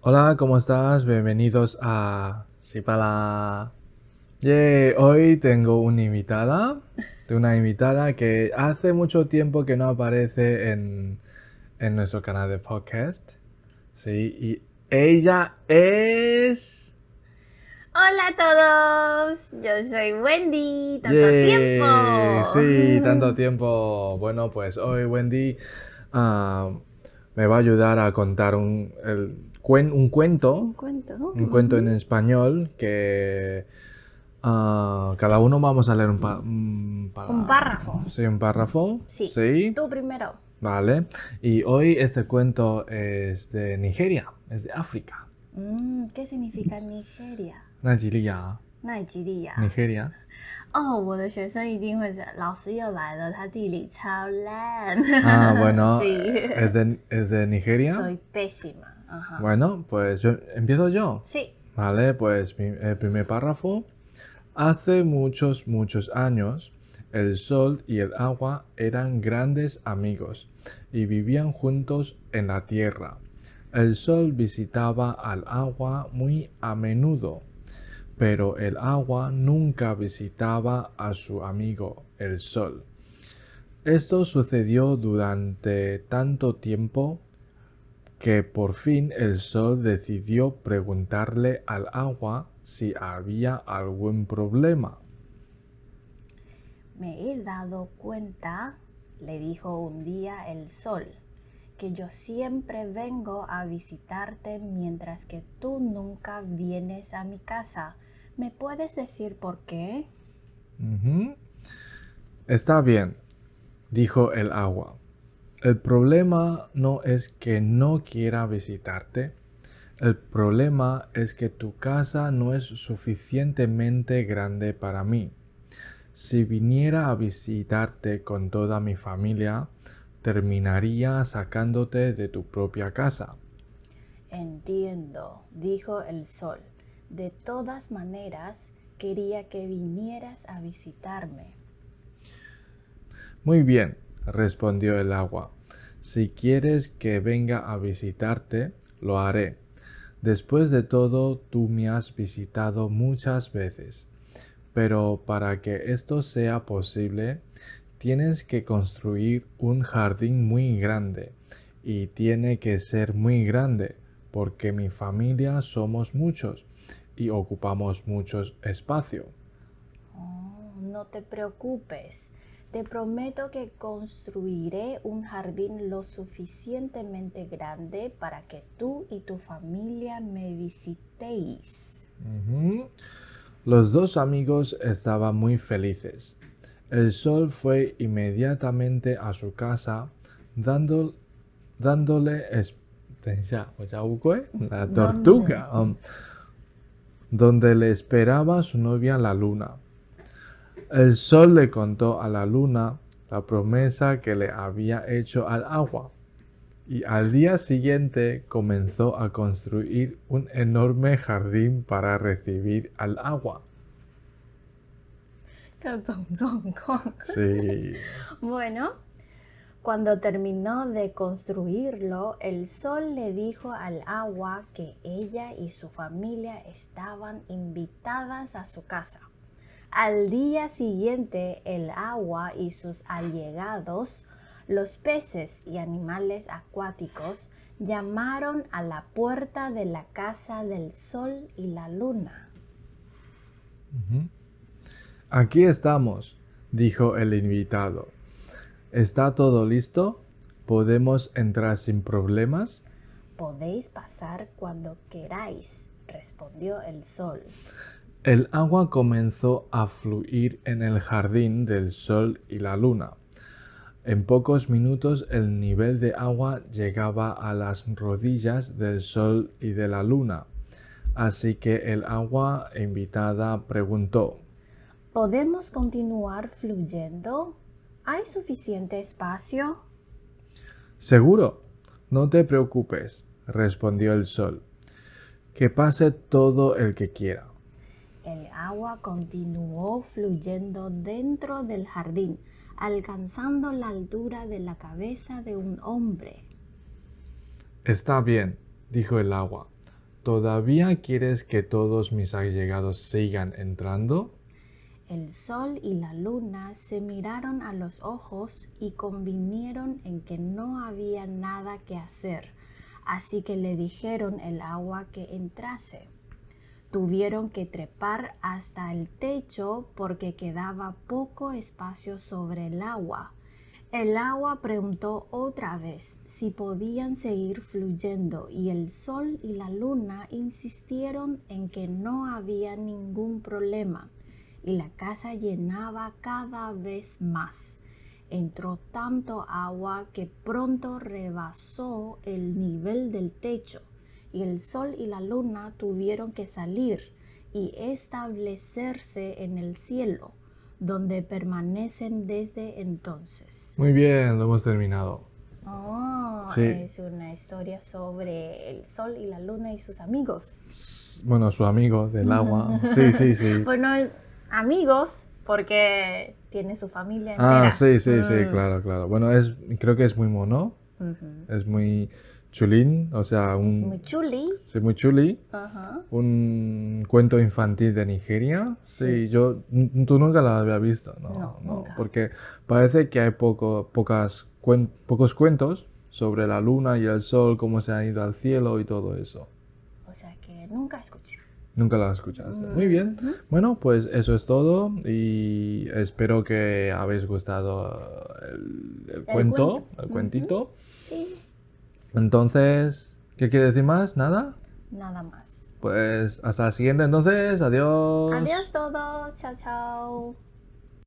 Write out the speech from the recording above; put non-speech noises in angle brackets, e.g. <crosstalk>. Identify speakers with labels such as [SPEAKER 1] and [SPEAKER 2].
[SPEAKER 1] Hola, ¿cómo estás? Bienvenidos a Sipala. Yeah, hoy tengo una invitada, de una invitada que hace mucho tiempo que no aparece en, en nuestro canal de podcast. Sí, y ella es...
[SPEAKER 2] Hola a todos, yo soy Wendy, tanto
[SPEAKER 1] Yeah,
[SPEAKER 2] tiempo.
[SPEAKER 1] Sí, <laughs> tanto tiempo. Bueno, pues hoy Wendy ah, me va a ayudar a contar un, el cuen- un cuento
[SPEAKER 2] Un cuento.
[SPEAKER 1] un cuento en español que ah, cada uno vamos a leer un, pa- un pa-
[SPEAKER 2] Un párrafo.
[SPEAKER 1] Sí, un párrafo.
[SPEAKER 2] Sí.
[SPEAKER 1] Sí.
[SPEAKER 2] Tú primero.
[SPEAKER 1] Vale. Y hoy este cuento es de Nigeria, es de África.
[SPEAKER 2] Mm, ¿Qué significa Nigeria?
[SPEAKER 1] Nigeria.
[SPEAKER 2] 奈及利亚。
[SPEAKER 1] Nigeria.
[SPEAKER 2] 哦，我的学生一定会讲，老师又来了，他地理超烂。
[SPEAKER 1] Ah, bueno. <laughs>
[SPEAKER 2] sí.
[SPEAKER 1] Es de, es de Nigeria.
[SPEAKER 2] Soy pésima. Ajá.
[SPEAKER 1] Bueno, pues yo empiezo yo.
[SPEAKER 2] Sí.
[SPEAKER 1] Vale, pues mi- el primer párrafo. Hace muchos, muchos años, el sol y el agua eran grandes amigos y vivían juntos en la tierra. El sol visitaba al agua muy a menudo, pero el agua nunca visitaba a su amigo, el sol. Esto sucedió durante tanto tiempo que por fin el sol decidió preguntarle al agua si había algún problema.
[SPEAKER 2] Me he dado cuenta, le dijo un día el sol, que yo siempre vengo a visitarte mientras que tú nunca vienes a mi casa. ¿Me puedes decir por qué?
[SPEAKER 1] Está bien, dijo el agua. El problema no es que no quiera visitarte. El problema es que tu casa no es suficientemente grande para mí. Si viniera a visitarte con toda mi familia, terminaría sacándote de tu propia casa.
[SPEAKER 2] Entiendo, dijo el sol. De todas maneras, quería que vinieras a visitarme.
[SPEAKER 1] Muy bien, respondió el agua. Si quieres que venga a visitarte, lo haré. Después de todo, tú me has visitado muchas veces. Pero para que esto sea posible, tienes que construir un jardín muy grande. Y tiene que ser muy grande, porque mi familia somos muchos y ocupamos mucho espacio.
[SPEAKER 2] Oh, no te preocupes. Te prometo que construiré un jardín lo suficientemente grande para que tú y tu familia me visitéis.
[SPEAKER 1] Los dos amigos estaban muy felices. El sol fue inmediatamente a su casa, dándole... la tortuga, donde le esperaba su novia la luna. El sol le contó a la luna la promesa que le había hecho al agua y al día siguiente comenzó a construir un enorme jardín para recibir al agua. Sí. <laughs>
[SPEAKER 2] Bueno, cuando terminó de construirlo, el sol le dijo al agua que ella y su familia estaban invitadas a su casa. Al día siguiente, el agua y sus allegados, los peces y animales acuáticos, llamaron a la puerta de la casa del sol y la luna.
[SPEAKER 1] Aquí estamos, dijo el invitado. ¿Está todo listo? ¿Podemos entrar sin problemas?
[SPEAKER 2] Podéis pasar cuando queráis, respondió el sol.
[SPEAKER 1] El agua comenzó a fluir en el jardín del sol y la luna. En pocos minutos el nivel de agua llegaba a las rodillas del sol y de la luna. Así que el agua invitada preguntó,
[SPEAKER 2] ¿Podemos continuar fluyendo? ¿Hay suficiente espacio?
[SPEAKER 1] Seguro, no te preocupes, respondió el sol. Que pase todo el que quiera.
[SPEAKER 2] El agua continuó fluyendo dentro del jardín, alcanzando la altura de la cabeza de un hombre.
[SPEAKER 1] Está bien, dijo el agua. ¿todavía quieres que todos mis allegados sigan entrando?
[SPEAKER 2] El sol y la luna se miraron a los ojos y convinieron en que no había nada que hacer, así que le dijeron el agua que entrase. Tuvieron que trepar hasta el techo porque quedaba poco espacio sobre el agua. El agua preguntó otra vez si podían seguir fluyendo y el sol y la luna insistieron en que no había ningún problema y la casa llenaba cada vez más. Entró tanto agua que pronto rebasó el nivel del techo y el sol y la luna tuvieron que salir y establecerse en el cielo donde permanecen desde entonces.
[SPEAKER 1] Muy bien, lo hemos terminado.
[SPEAKER 2] Oh,
[SPEAKER 1] Sí.
[SPEAKER 2] es una historia sobre el sol y la luna y sus amigos.
[SPEAKER 1] Bueno, su amigo del agua. <laughs> Sí, sí, sí.
[SPEAKER 2] Bueno, amigos, porque tiene su familia entera.
[SPEAKER 1] Ah, sí, sí, sí,
[SPEAKER 2] Mm.
[SPEAKER 1] claro, claro. Bueno, es, creo que es muy mono,
[SPEAKER 2] Ujú.
[SPEAKER 1] es muy chulín, o sea, un,
[SPEAKER 2] Es muy chuli.
[SPEAKER 1] sí, muy chuli.
[SPEAKER 2] Ajá.
[SPEAKER 1] Un cuento infantil de Nigeria. Sí,
[SPEAKER 2] Sí.
[SPEAKER 1] yo, tú nunca la había visto, ¿no?
[SPEAKER 2] No, nunca.
[SPEAKER 1] Porque parece que hay poco, pocas, cuen- pocos cuentos sobre la luna y el sol, cómo se han ido al cielo y todo eso.
[SPEAKER 2] O sea que nunca escuché.
[SPEAKER 1] Nunca la escuchaste. Muy bien. Bueno, pues eso es todo y espero que habéis gustado el, el cuento,
[SPEAKER 2] cuento.
[SPEAKER 1] el cuentito. Entonces, ¿qué quiere decir más? ¿Nada?
[SPEAKER 2] nada más.
[SPEAKER 1] Pues hasta la siguiente entonces. Adiós.
[SPEAKER 2] Adiós todos. Chao, chao.